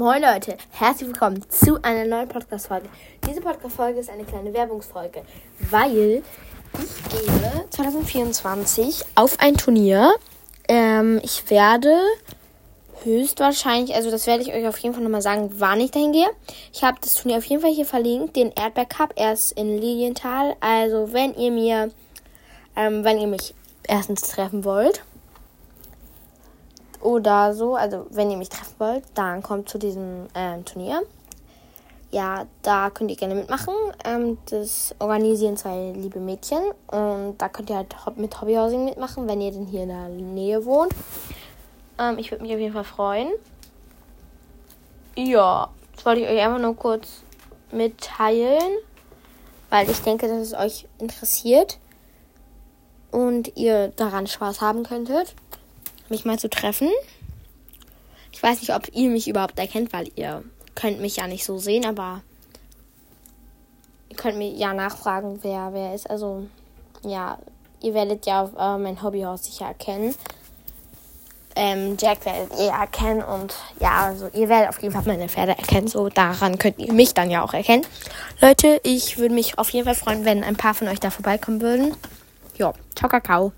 Moin Leute, herzlich willkommen zu einer neuen Podcast-Folge. Diese Podcast-Folge ist eine kleine Werbungsfolge, weil ich gehe 2024 auf ein Turnier. Ähm, ich werde höchstwahrscheinlich, also das werde ich euch auf jeden Fall nochmal sagen, wann ich dahin gehe. Ich habe das Turnier auf jeden Fall hier verlinkt, den Erdbeer Cup, erst in Lilienthal. Also wenn ihr mir, ähm, wenn ihr mich erstens treffen wollt oder so, also wenn ihr mich treffen wollt, dann kommt zu diesem ähm, Turnier. Ja, da könnt ihr gerne mitmachen. Ähm, das organisieren zwei liebe Mädchen und da könnt ihr halt mit Hobbyhousing mitmachen, wenn ihr denn hier in der Nähe wohnt. Ähm, ich würde mich auf jeden Fall freuen. Ja, das wollte ich euch einfach nur kurz mitteilen, weil ich denke, dass es euch interessiert und ihr daran Spaß haben könntet mich mal zu treffen. Ich weiß nicht, ob ihr mich überhaupt erkennt, weil ihr könnt mich ja nicht so sehen, aber ihr könnt mir ja nachfragen, wer wer ist. Also ja, ihr werdet ja äh, mein Hobbyhaus sicher erkennen. Ähm, Jack werdet ihr erkennen und ja, also ihr werdet auf jeden Fall meine Pferde erkennen. So daran könnt ihr mich dann ja auch erkennen. Leute, ich würde mich auf jeden Fall freuen, wenn ein paar von euch da vorbeikommen würden. Ja, ciao, Kakao.